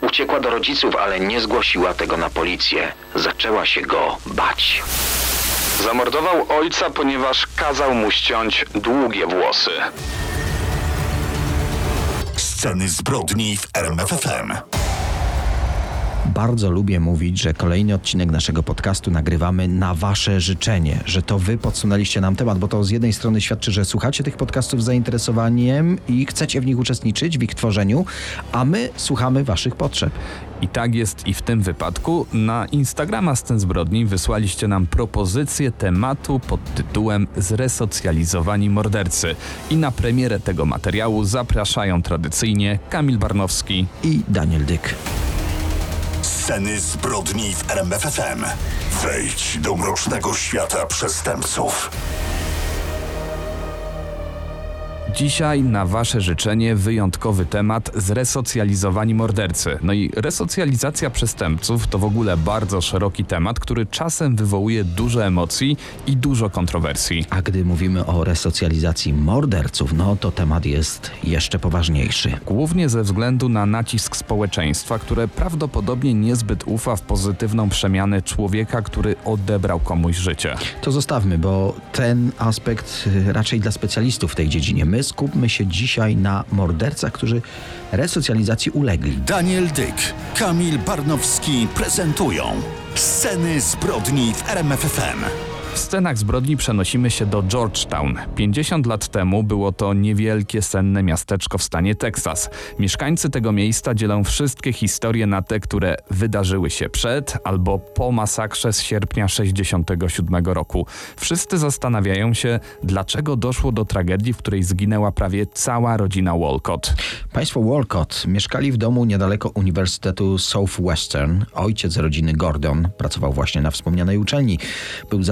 Uciekła do rodziców, ale nie zgłosiła tego na policję. Zaczęła się go bać. Zamordował ojca, ponieważ kazał mu ściąć długie włosy. Sceny zbrodni w RMFFM. Bardzo lubię mówić, że kolejny odcinek naszego podcastu nagrywamy na Wasze życzenie, że to Wy podsunęliście nam temat, bo to z jednej strony świadczy, że słuchacie tych podcastów z zainteresowaniem i chcecie w nich uczestniczyć, w ich tworzeniu, a my słuchamy Waszych potrzeb. I tak jest i w tym wypadku. Na Instagrama Scen Zbrodni wysłaliście nam propozycję tematu pod tytułem Zresocjalizowani mordercy. I na premierę tego materiału zapraszają tradycyjnie Kamil Barnowski I Daniel Dyk. Sceny zbrodni w RMFFM. Wejdź do mrocznego świata przestępców. Dzisiaj na Wasze życzenie wyjątkowy temat zresocjalizowani mordercy. No i resocjalizacja przestępców to w ogóle bardzo szeroki temat, który czasem wywołuje dużo emocji i dużo kontrowersji. A gdy mówimy o resocjalizacji morderców, no to temat jest jeszcze poważniejszy. Głównie ze względu na nacisk społeczeństwa, które prawdopodobnie niezbyt ufa w pozytywną przemianę człowieka, który odebrał komuś życie. To zostawmy, bo ten aspekt y, raczej dla specjalistów w tej dziedzinie. My skupmy się dzisiaj na mordercach, którzy resocjalizacji ulegli. Daniel Dyk, Kamil Barnowski prezentują Sceny zbrodni w RMFFM. W scenach zbrodni przenosimy się do Georgetown. 50 lat temu było to niewielkie, senne miasteczko w stanie Teksas. Mieszkańcy tego miejsca dzielą wszystkie historie na te, które wydarzyły się przed albo po masakrze z sierpnia 67 roku. Wszyscy zastanawiają się, dlaczego doszło do tragedii, w której zginęła prawie cała rodzina Walcott. Państwo Walcott mieszkali w domu niedaleko Uniwersytetu Southwestern. Ojciec rodziny Gordon pracował właśnie na wspomnianej uczelni. Był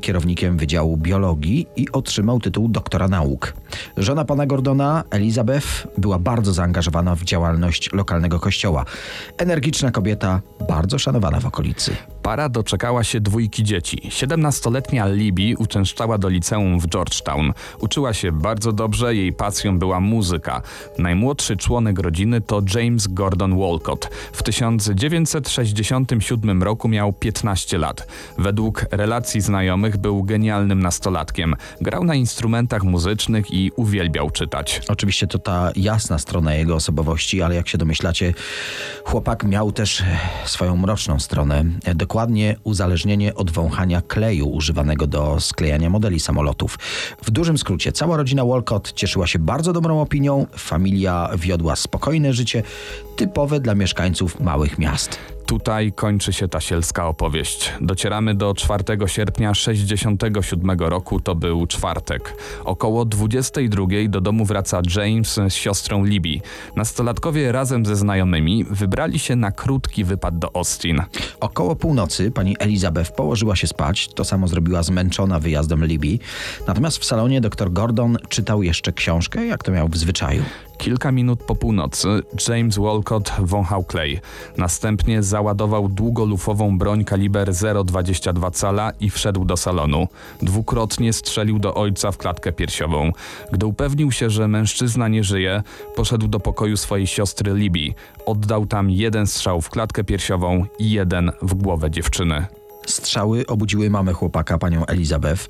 kierownikiem Wydziału Biologii i otrzymał tytuł doktora nauk. Żona pana Gordona, Elizabeth, była bardzo zaangażowana w działalność lokalnego kościoła. Energiczna kobieta, bardzo szanowana w okolicy. Para doczekała się dwójki dzieci. 17-letnia Libby uczęszczała do liceum w Georgetown. Uczyła się bardzo dobrze, jej pasją była muzyka. Najmłodszy członek rodziny to James Gordon Walcott. W 1967 roku miał 15 lat. Według relacji znajomych był genialnym nastolatkiem. Grał na instrumentach muzycznych i uwielbiał czytać. Oczywiście to ta jasna strona jego osobowości, ale jak się domyślacie, chłopak miał też swoją mroczną stronę. E, Dokładnie uzależnienie od wąchania kleju używanego do sklejania modeli samolotów. W dużym skrócie, cała rodzina Walcott cieszyła się bardzo dobrą opinią, familia wiodła spokojne życie, typowe dla mieszkańców małych miast. Tutaj kończy się ta sielska opowieść. Docieramy do 4 sierpnia 67 roku, to był czwartek. Około 22 do domu wraca James z siostrą Libby. Nastolatkowie razem ze znajomymi wybrali się na krótki wypad do Austin. Około północy pani Elizabeth położyła się spać, to samo zrobiła zmęczona wyjazdem Libby. Natomiast w salonie dr Gordon czytał jeszcze książkę, jak to miał w zwyczaju. Kilka minut po północy James Walcott wąchał klej. Następnie załadował długolufową broń kaliber 0,22 cala i wszedł do salonu. Dwukrotnie strzelił do ojca w klatkę piersiową. Gdy upewnił się, że mężczyzna nie żyje, poszedł do pokoju swojej siostry Libby. Oddał tam jeden strzał w klatkę piersiową i jeden w głowę dziewczyny. Strzały obudziły mamę chłopaka, panią Elizabeth.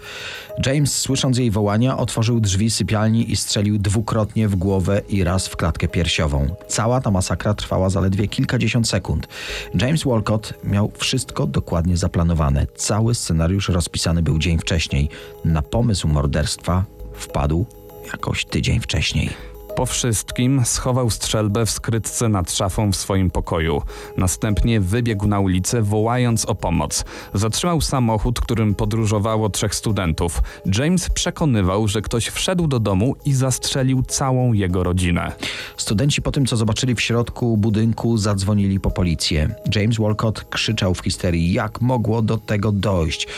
James, słysząc jej wołania, otworzył drzwi sypialni i strzelił dwukrotnie w głowę i raz w klatkę piersiową. Cała ta masakra trwała zaledwie kilkadziesiąt sekund. James Walcott miał wszystko dokładnie zaplanowane. Cały scenariusz rozpisany był dzień wcześniej. Na pomysł morderstwa wpadł jakoś tydzień wcześniej. Po wszystkim schował strzelbę w skrytce nad szafą w swoim pokoju. Następnie wybiegł na ulicę, wołając o pomoc. Zatrzymał samochód, którym podróżowało trzech studentów. James przekonywał, że ktoś wszedł do domu i zastrzelił całą jego rodzinę. Studenci po tym, co zobaczyli w środku budynku, zadzwonili po policję. James Walcott krzyczał w histerii, jak mogło do tego dojść.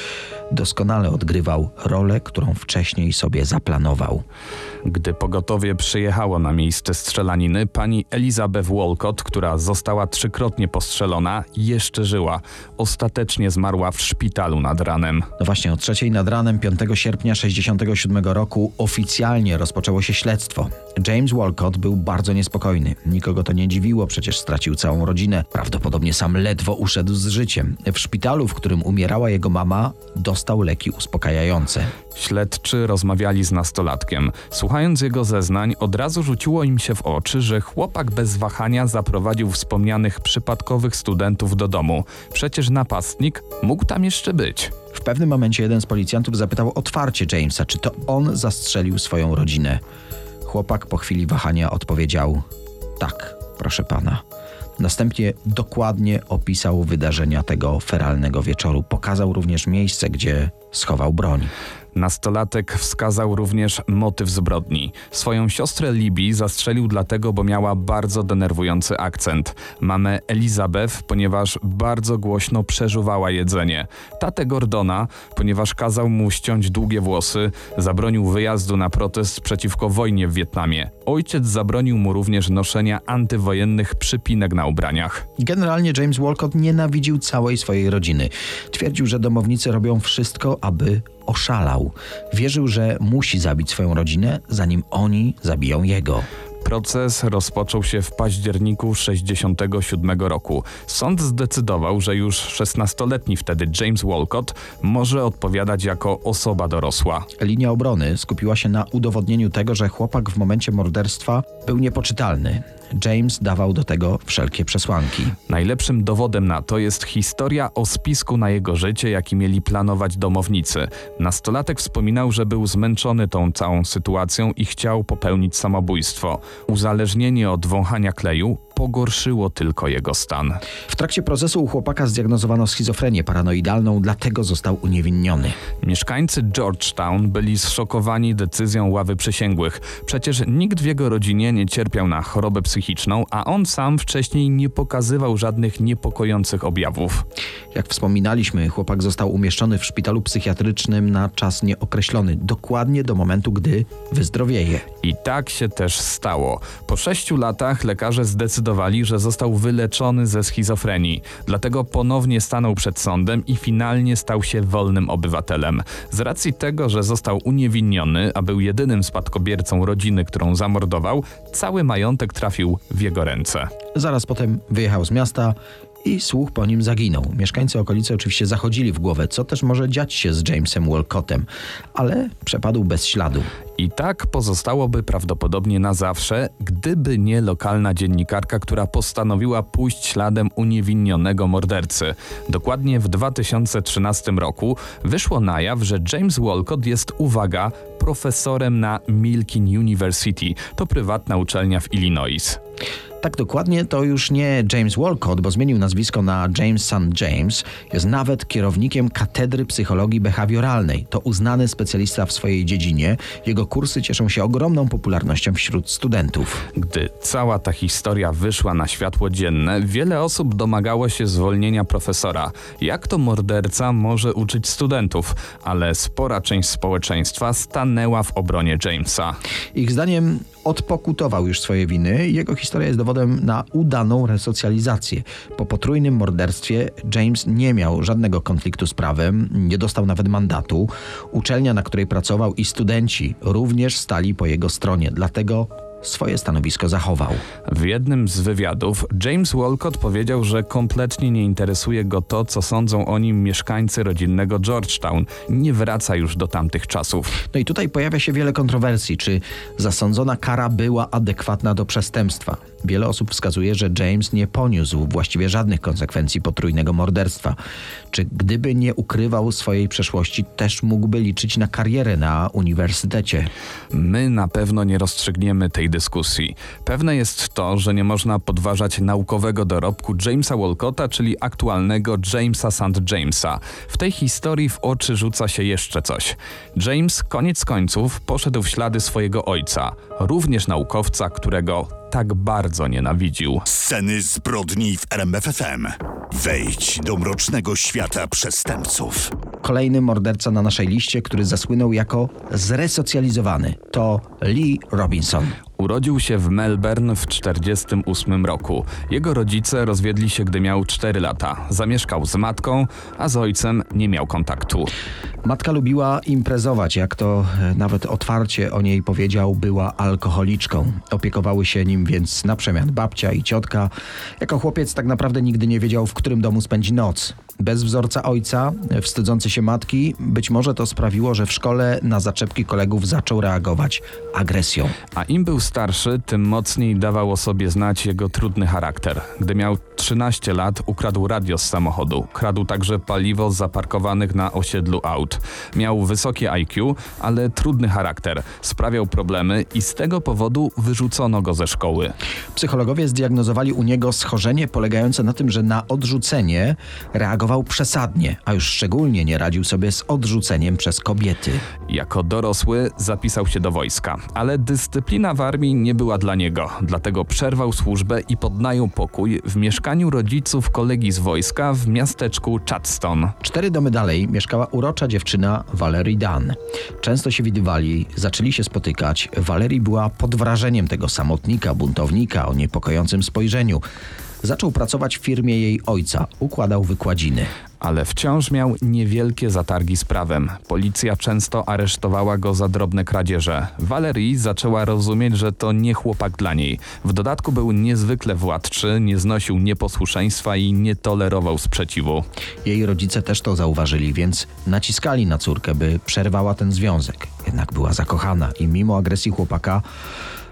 Doskonale odgrywał rolę, którą wcześniej sobie zaplanował. Gdy pogotowie przyjechało na miejsce strzelaniny, pani Elizabeth Walcott, która została trzykrotnie postrzelona, jeszcze żyła. Ostatecznie zmarła w szpitalu nad ranem. No właśnie o trzeciej nad ranem 5 sierpnia 67 roku oficjalnie rozpoczęło się śledztwo. James Walcott był bardzo niespokojny. Nikogo to nie dziwiło, przecież stracił całą rodzinę. Prawdopodobnie sam ledwo uszedł z życiem. W szpitalu, w którym umierała jego mama, dostał leki uspokajające. Śledczy rozmawiali z nastolatkiem. Słuchając jego zeznań, od razu rzuciło im się w oczy, że chłopak bez wahania zaprowadził wspomnianych przypadkowych studentów do domu. Przecież napastnik mógł tam jeszcze być. W pewnym momencie jeden z policjantów zapytał otwarcie Jamesa, czy to on zastrzelił swoją rodzinę. Chłopak po chwili wahania odpowiedział: Tak, proszę pana. Następnie dokładnie opisał wydarzenia tego feralnego wieczoru. Pokazał również miejsce, gdzie schował broń. Nastolatek wskazał również motyw zbrodni. Swoją siostrę Libby zastrzelił dlatego, bo miała bardzo denerwujący akcent. Mamę Elizabeth, ponieważ bardzo głośno przeżuwała jedzenie. Tatę Gordona, ponieważ kazał mu ściąć długie włosy, zabronił wyjazdu na protest przeciwko wojnie w Wietnamie. Ojciec zabronił mu również noszenia antywojennych przypinek na ubraniach. Generalnie James Walcott nienawidził całej swojej rodziny. Twierdził, że domownicy robią wszystko, aby oszalał. Wierzył, że musi zabić swoją rodzinę, zanim oni zabiją jego. Proces rozpoczął się w październiku 67 roku. Sąd zdecydował, że już 16-letni wtedy James Walcott może odpowiadać jako osoba dorosła. Linia obrony skupiła się na udowodnieniu tego, że chłopak w momencie morderstwa był niepoczytalny. James dawał do tego wszelkie przesłanki. Najlepszym dowodem na to jest historia o spisku na jego życie, jaki mieli planować domownicy. Nastolatek wspominał, że był zmęczony tą całą sytuacją i chciał popełnić samobójstwo. Uzależnienie od wąchania kleju pogorszyło tylko jego stan. W trakcie procesu u chłopaka zdiagnozowano schizofrenię paranoidalną, dlatego został uniewinniony. Mieszkańcy Georgetown byli zszokowani decyzją ławy przysięgłych. Przecież nikt w jego rodzinie nie cierpiał na chorobę psychiczną, a on sam wcześniej nie pokazywał żadnych niepokojących objawów. Jak wspominaliśmy, chłopak został umieszczony w szpitalu psychiatrycznym na czas nieokreślony, dokładnie do momentu, gdy wyzdrowieje. I tak się też stało. Po sześciu latach lekarze zdecydowali, że został wyleczony ze schizofrenii. Dlatego ponownie stanął przed sądem i finalnie stał się wolnym obywatelem. Z racji tego, że został uniewinniony, a był jedynym spadkobiercą rodziny, którą zamordował, cały majątek trafił w jego ręce. Zaraz potem wyjechał z miasta i słuch po nim zaginął. Mieszkańcy okolicy oczywiście zachodzili w głowę, co też może dziać się z Jamesem Walcottem, ale przepadł bez śladu. I tak pozostałoby prawdopodobnie na zawsze, gdyby nie lokalna dziennikarka, która postanowiła pójść śladem uniewinnionego mordercy. Dokładnie w 2013 roku wyszło na jaw, że James Walcott jest, uwaga, profesorem na Milkin University. To prywatna uczelnia w Illinois. Tak dokładnie to już nie James Walcott, bo zmienił nazwisko na James St. James. Jest nawet kierownikiem Katedry Psychologii Behawioralnej. To uznany specjalista w swojej dziedzinie. Jego kursy cieszą się ogromną popularnością wśród studentów. Gdy cała ta historia wyszła na światło dzienne, wiele osób domagało się zwolnienia profesora. Jak to morderca może uczyć studentów? Ale spora część społeczeństwa stanęła w obronie Jamesa. Ich zdaniem odpokutował już swoje winy. Jego historia jest dowodem na udaną resocjalizację. Po potrójnym morderstwie James nie miał żadnego konfliktu z prawem, nie dostał nawet mandatu. Uczelnia, na której pracował i studenci również stali po jego stronie, dlatego swoje stanowisko zachował. W jednym z wywiadów James Walcott powiedział, że kompletnie nie interesuje go to, co sądzą o nim mieszkańcy rodzinnego Georgetown. Nie wraca już do tamtych czasów. No i tutaj pojawia się wiele kontrowersji, czy zasądzona kara była adekwatna do przestępstwa. Wiele osób wskazuje, że James nie poniósł właściwie żadnych konsekwencji potrójnego morderstwa. Czy gdyby nie ukrywał swojej przeszłości, też mógłby liczyć na karierę na uniwersytecie? My na pewno nie rozstrzygniemy tej dyskusji. Pewne jest to, że nie można podważać naukowego dorobku Jamesa Walcotta, czyli aktualnego Jamesa St. Jamesa. W tej historii w oczy rzuca się jeszcze coś. James koniec końców poszedł w ślady swojego ojca, również naukowca, którego tak bardzo nienawidził. Sceny zbrodni w RMFFM. Wejdź do mrocznego świata przestępców. Kolejny morderca na naszej liście, który zasłynął jako zresocjalizowany, to Lee Robinson. Urodził się w Melbourne w 1948 roku. Jego rodzice rozwiedli się, gdy miał 4 lata. Zamieszkał z matką, a z ojcem nie miał kontaktu. Matka lubiła imprezować, jak to nawet otwarcie o niej powiedział, była alkoholiczką. Opiekowały się nim więc na przemian babcia i ciotka. Jako chłopiec tak naprawdę nigdy nie wiedział, w którym domu spędzi noc. Bez wzorca ojca, wstydzący się matki, być może to sprawiło, że w szkole na zaczepki kolegów zaczął reagować agresją. A im był starszy, tym mocniej dawał o sobie znać jego trudny charakter. Gdy miał 13 lat, ukradł radio z samochodu. Kradł także paliwo z zaparkowanych na osiedlu aut. Miał wysokie IQ, ale trudny charakter. Sprawiał problemy i z tego powodu wyrzucono go ze szkoły. Psychologowie zdiagnozowali u niego schorzenie polegające na tym, że na odrzucenie reagował przesadnie, a już szczególnie nie radził sobie z odrzuceniem przez kobiety. Jako dorosły zapisał się do wojska, ale dyscyplina w armii nie była dla niego, dlatego przerwał służbę i podnajął pokój w mieszkaniu rodziców kolegi z wojska w miasteczku Chadston. Cztery domy dalej mieszkała urocza dziewczyna Valerie Dunn. Często się widywali, zaczęli się spotykać. Valerie była pod wrażeniem tego samotnika, buntownika o niepokojącym spojrzeniu. Zaczął pracować w firmie jej ojca, układał wykładziny. Ale wciąż miał niewielkie zatargi z prawem. Policja często aresztowała go za drobne kradzieże. Valerie zaczęła rozumieć, że to nie chłopak dla niej. W dodatku był niezwykle władczy, nie znosił nieposłuszeństwa i nie tolerował sprzeciwu. Jej rodzice też to zauważyli, więc naciskali na córkę, by przerwała ten związek. Jednak była zakochana i mimo agresji chłopaka,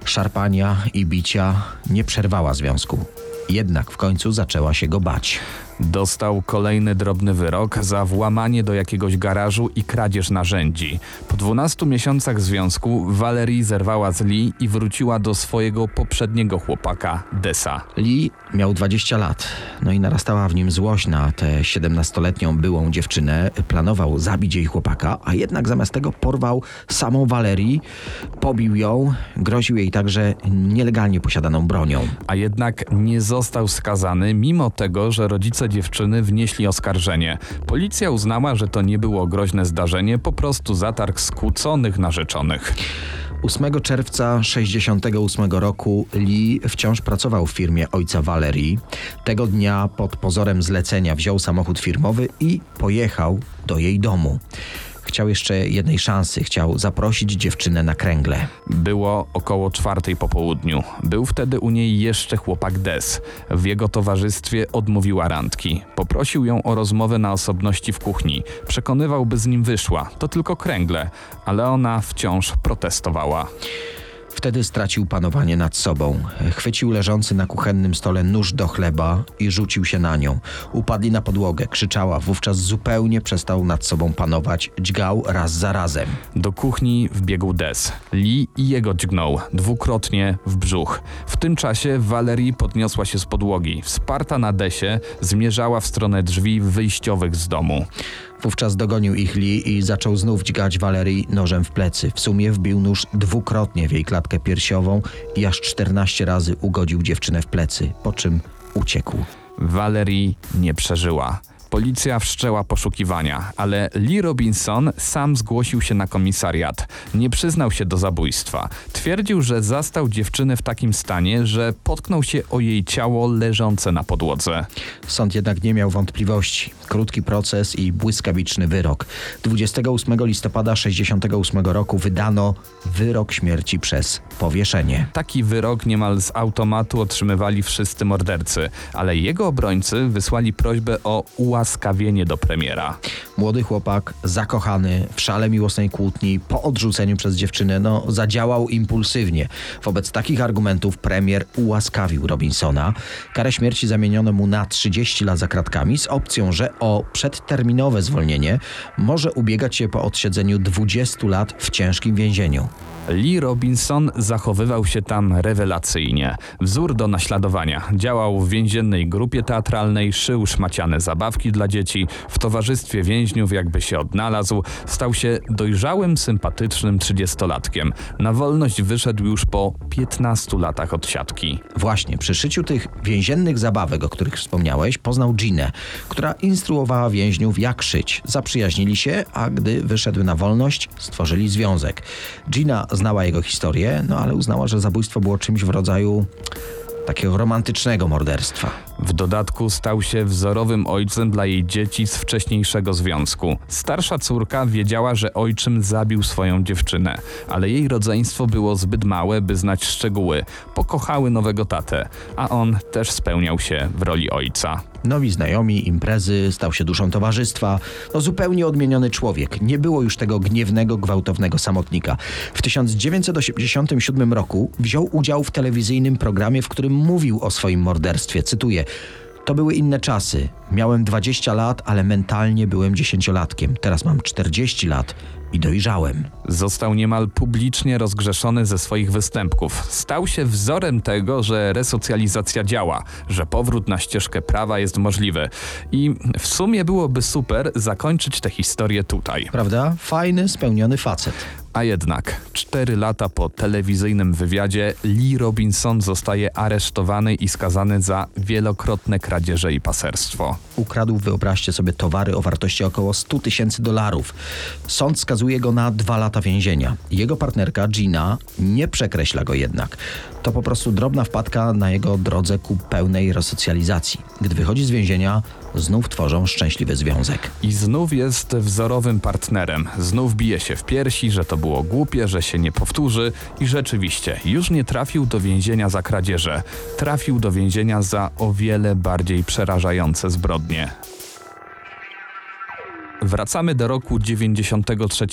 szarpania i bicia nie przerwała związku. Jednak w końcu zaczęła się go bać. Dostał kolejny drobny wyrok za włamanie do jakiegoś garażu i kradzież narzędzi. Po 12 miesiącach związku Valerie zerwała z Lee i wróciła do swojego poprzedniego chłopaka, Desa. Lee miał 20 lat, no i narastała w nim złość na tę 17-letnią byłą dziewczynę. Planował zabić jej chłopaka, a jednak zamiast tego porwał samą Valerii, pobił ją, groził jej także nielegalnie posiadaną bronią. A jednak nie został skazany, mimo tego, że rodzice dziewczyny wnieśli oskarżenie. Policja uznała, że to nie było groźne zdarzenie, po prostu zatarg skłóconych narzeczonych. 8 czerwca 68 roku Lee wciąż pracował w firmie ojca Valerii. Tego dnia pod pozorem zlecenia wziął samochód firmowy i pojechał do jej domu. Chciał jeszcze jednej szansy, chciał zaprosić dziewczynę na kręgle. Było około czwartej po południu. Był wtedy u niej jeszcze chłopak Des. W jego towarzystwie odmówiła randki. Poprosił ją o rozmowę na osobności w kuchni. Przekonywał, by z nim wyszła. To tylko kręgle, ale ona wciąż protestowała. Wtedy stracił panowanie nad sobą. Chwycił leżący na kuchennym stole nóż do chleba i rzucił się na nią. Upadli na podłogę, krzyczała, wówczas zupełnie przestał nad sobą panować, dźgał raz za razem. Do kuchni wbiegł Des. Lee i jego dźgnął, dwukrotnie w brzuch. W tym czasie Valerie podniosła się z podłogi. Wsparta na Desie, zmierzała w stronę drzwi wyjściowych z domu. Wówczas dogonił ich Lee i zaczął znów dźgać Valerii nożem w plecy. W sumie wbił nóż dwukrotnie w jej klatkę piersiową i aż 14 razy ugodził dziewczynę w plecy, po czym uciekł. Valerie nie przeżyła. Policja wszczęła poszukiwania, ale Lee Robinson sam zgłosił się na komisariat. Nie przyznał się do zabójstwa. Twierdził, że zastał dziewczynę w takim stanie, że potknął się o jej ciało leżące na podłodze. Sąd jednak nie miał wątpliwości. Krótki proces i błyskawiczny wyrok. 28 listopada 68 roku wydano wyrok śmierci przez powieszenie. Taki wyrok niemal z automatu otrzymywali wszyscy mordercy, ale jego obrońcy wysłali prośbę o ułaskawienie do premiera. Młody chłopak, zakochany, w szale miłosnej kłótni, po odrzuceniu przez dziewczynę, no, zadziałał impulsywnie. Wobec takich argumentów premier ułaskawił Robinsona. Karę śmierci zamieniono mu na 30 lat za kratkami z opcją, że o przedterminowe zwolnienie może ubiegać się po odsiedzeniu 20 lat w ciężkim więzieniu. Lee Robinson zachowywał się tam rewelacyjnie. Wzór do naśladowania. Działał w więziennej grupie teatralnej, szył szmaciane zabawki dla dzieci, w towarzystwie więźniów jakby się odnalazł, stał się dojrzałym, sympatycznym trzydziestolatkiem. Na wolność wyszedł już po 15 latach od siatki. Właśnie, przy szyciu tych więziennych zabawek, o których wspomniałeś, poznał Ginę, która instruowała więźniów jak szyć. Zaprzyjaźnili się, a gdy wyszedł na wolność, stworzyli związek. Gina znała jego historię, no ale uznała, że zabójstwo było czymś w rodzaju takiego romantycznego morderstwa. W dodatku stał się wzorowym ojcem dla jej dzieci z wcześniejszego związku. Starsza córka wiedziała, że ojczym zabił swoją dziewczynę, ale jej rodzeństwo było zbyt małe, by znać szczegóły. Pokochały nowego tatę, a on też spełniał się w roli ojca. Nowi znajomi, imprezy, stał się duszą towarzystwa. No zupełnie odmieniony człowiek. Nie było już tego gniewnego, gwałtownego samotnika. W 1987 roku wziął udział w telewizyjnym programie, w którym mówił o swoim morderstwie. Cytuję. To były inne czasy. Miałem 20 lat, ale mentalnie byłem dziesięciolatkiem. Teraz mam 40 lat i dojrzałem. Został niemal publicznie rozgrzeszony ze swoich występków. Stał się wzorem tego, że resocjalizacja działa, że powrót na ścieżkę prawa jest możliwy. I w sumie byłoby super zakończyć tę historię tutaj. Prawda? Fajny, spełniony facet. A jednak, cztery lata po telewizyjnym wywiadzie, Lee Robinson zostaje aresztowany i skazany za wielokrotne kradzieże i paserstwo. Ukradł, wyobraźcie sobie, towary o wartości około 100 tysięcy dolarów. Sąd skazuje go na dwa lata więzienia. Jego partnerka Gina nie przekreśla go jednak. To po prostu drobna wpadka na jego drodze ku pełnej resocjalizacji. Gdy wychodzi z więzienia, znów tworzą szczęśliwy związek. I znów jest wzorowym partnerem. Znów bije się w piersi, że to było głupie, że się nie powtórzy i rzeczywiście już nie trafił do więzienia za kradzieże. Trafił do więzienia za o wiele bardziej przerażające zbrodnie. Wracamy do roku 93.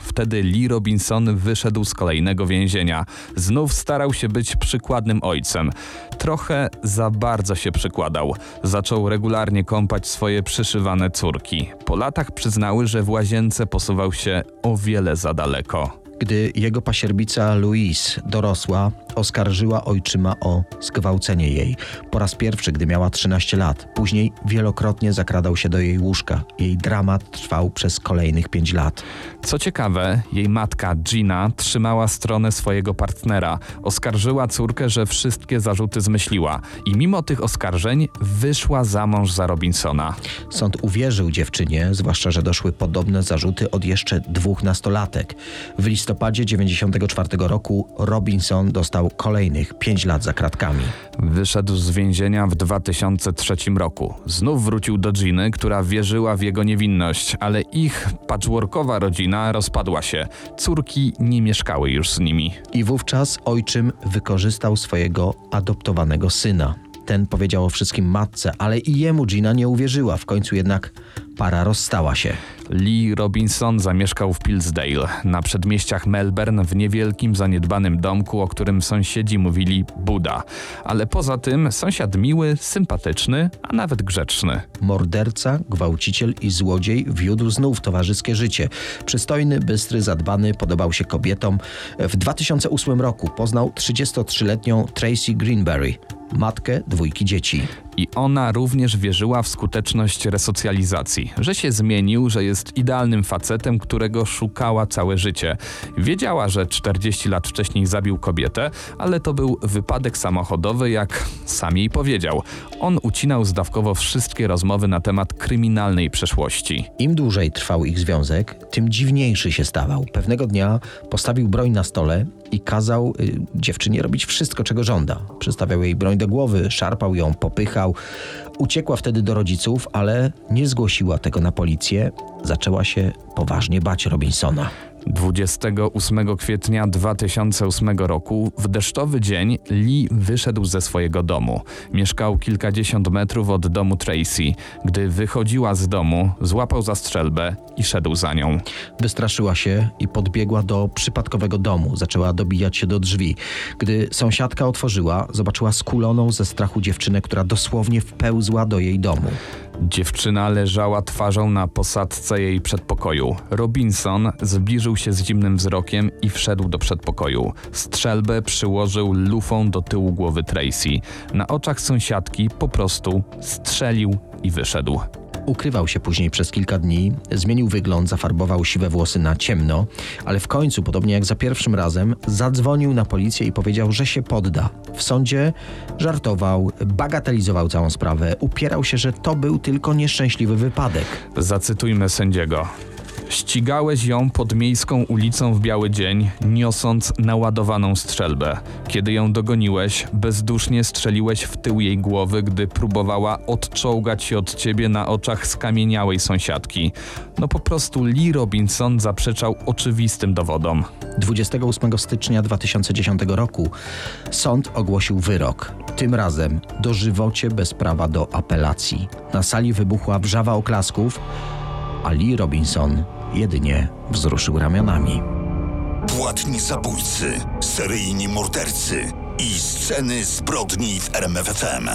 Wtedy Lee Robinson wyszedł z kolejnego więzienia. Znów starał się być przykładnym ojcem. Trochę za bardzo się przykładał. Zaczął regularnie kąpać swoje przyszywane córki. Po latach przyznały, że w łazience posuwał się o wiele za daleko. Gdy jego pasierbica Louise dorosła, oskarżyła ojczyma o zgwałcenie jej. Po raz pierwszy, gdy miała 13 lat. Później wielokrotnie zakradał się do jej łóżka. Jej dramat trwał przez kolejnych 5 lat. Co ciekawe, jej matka Gina trzymała stronę swojego partnera. Oskarżyła córkę, że wszystkie zarzuty zmyśliła i mimo tych oskarżeń wyszła za mąż za Robinsona. Sąd uwierzył dziewczynie, zwłaszcza, że doszły podobne zarzuty od jeszcze dwóch nastolatek. W listopadzie 94 roku Robinson dostał kolejnych 5 lat za kratkami. Wyszedł z więzienia w 2003 roku. Znów wrócił do Giny, która wierzyła w jego niewinność, ale ich patchworkowa rodzina rozpadła się. Córki nie mieszkały już z nimi. I wówczas ojczym wykorzystał swojego adoptowanego syna. Ten powiedział o wszystkim matce, ale i jemu Gina nie uwierzyła. W końcu jednak para rozstała się. Lee Robinson zamieszkał w Pillsdale, na przedmieściach Melbourne, w niewielkim, zaniedbanym domku, o którym sąsiedzi mówili Buda. Ale poza tym sąsiad miły, sympatyczny, a nawet grzeczny. Morderca, gwałciciel i złodziej wiódł znów towarzyskie życie. Przystojny, bystry, zadbany, podobał się kobietom. W 2008 roku poznał 33-letnią Tracy Greenberry, matkę dwójki dzieci. I ona również wierzyła w skuteczność resocjalizacji, że się zmienił, że jest idealnym facetem, którego szukała całe życie. Wiedziała, że 40 lat wcześniej zabił kobietę, ale to był wypadek samochodowy, jak sam jej powiedział. On ucinał zdawkowo wszystkie rozmowy na temat kryminalnej przeszłości. Im dłużej trwał ich związek, tym dziwniejszy się stawał. Pewnego dnia postawił broń na stole i kazał y, dziewczynie robić wszystko, czego żąda. Przystawiał jej broń do głowy, szarpał ją, popychał. Uciekła wtedy do rodziców, ale nie zgłosiła tego na policję. Zaczęła się poważnie bać Robinsona. 28 kwietnia 2008 roku, w deszczowy dzień, Lee wyszedł ze swojego domu. Mieszkał kilkadziesiąt metrów od domu Tracy. Gdy wychodziła z domu, złapał za strzelbę i szedł za nią. Wystraszyła się i podbiegła do przypadkowego domu. Zaczęła dobijać się do drzwi. Gdy sąsiadka otworzyła, zobaczyła skuloną ze strachu dziewczynę, która dosłownie wpełzła do jej domu. Dziewczyna leżała twarzą na posadce jej przedpokoju. Robinson zbliżył się z zimnym wzrokiem i wszedł do przedpokoju. Strzelbę przyłożył lufą do tyłu głowy Tracy. Na oczach sąsiadki po prostu strzelił i wyszedł. Ukrywał się później przez kilka dni, zmienił wygląd, zafarbował siwe włosy na ciemno, ale w końcu, podobnie jak za pierwszym razem, zadzwonił na policję i powiedział, że się podda. W sądzie żartował, bagatelizował całą sprawę, upierał się, że to był tylko nieszczęśliwy wypadek. Zacytujmy sędziego. Ścigałeś ją pod miejską ulicą w biały dzień, niosąc naładowaną strzelbę. Kiedy ją dogoniłeś, bezdusznie strzeliłeś w tył jej głowy, gdy próbowała odczołgać się od ciebie na oczach skamieniałej sąsiadki. No po prostu Lee Robinson zaprzeczał oczywistym dowodom. 28 stycznia 2010 roku sąd ogłosił wyrok. Tym razem dożywocie bez prawa do apelacji. Na sali wybuchła wrzawa oklasków, a Lee Robinson jedynie wzruszył ramionami. Płatni zabójcy, seryjni mordercy i sceny zbrodni w RMFFM.